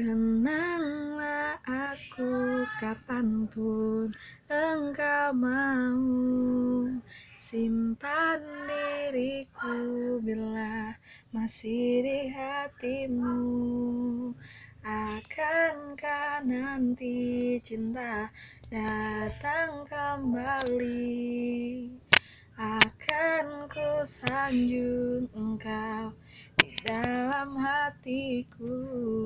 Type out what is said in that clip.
Kenanglah aku kapan pun engkau mau. Simpan diriku bila masih di hatimu. Akankah nanti cinta datang kembali? Akan ku sanjung engkau di dalam hatiku.